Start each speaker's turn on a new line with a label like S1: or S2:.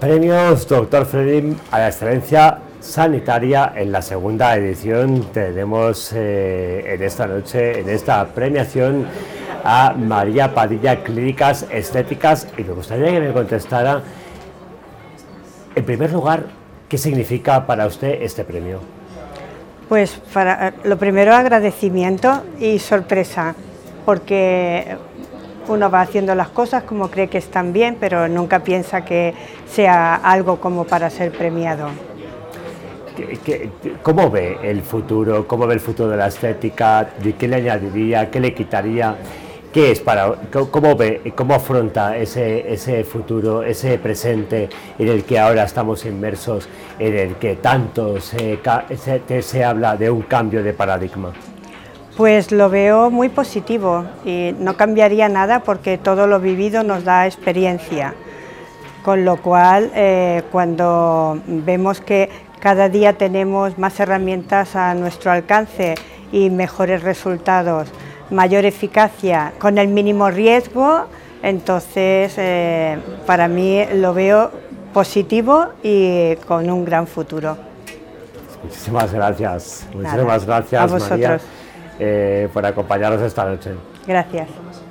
S1: Premios Doctor Fredim a la excelencia sanitaria en la segunda edición. Tenemos eh, en esta noche, en esta premiación, a María Padilla Clínicas Estéticas y me gustaría que me contestara, en primer lugar, ¿qué significa para usted este premio?
S2: Pues para, lo primero agradecimiento y sorpresa, porque uno va haciendo las cosas como cree que están bien, pero nunca piensa que sea algo como para ser premiado.
S1: cómo ve el futuro? ¿Cómo ve el futuro de la estética? ¿De qué le añadiría? ¿Qué le quitaría? ¿Qué es para, cómo ve, cómo afronta ese, ese futuro, ese presente en el que ahora estamos inmersos, en el que tanto se, se, se habla de un cambio de paradigma?
S2: Pues lo veo muy positivo y no cambiaría nada porque todo lo vivido nos da experiencia. Con lo cual, eh, cuando vemos que cada día tenemos más herramientas a nuestro alcance y mejores resultados, mayor eficacia, con el mínimo riesgo, entonces eh, para mí lo veo positivo y con un gran futuro.
S1: Muchísimas gracias. Muchísimas gracias,
S2: a vosotros.
S1: Eh, por acompañarnos esta noche.
S2: Gracias.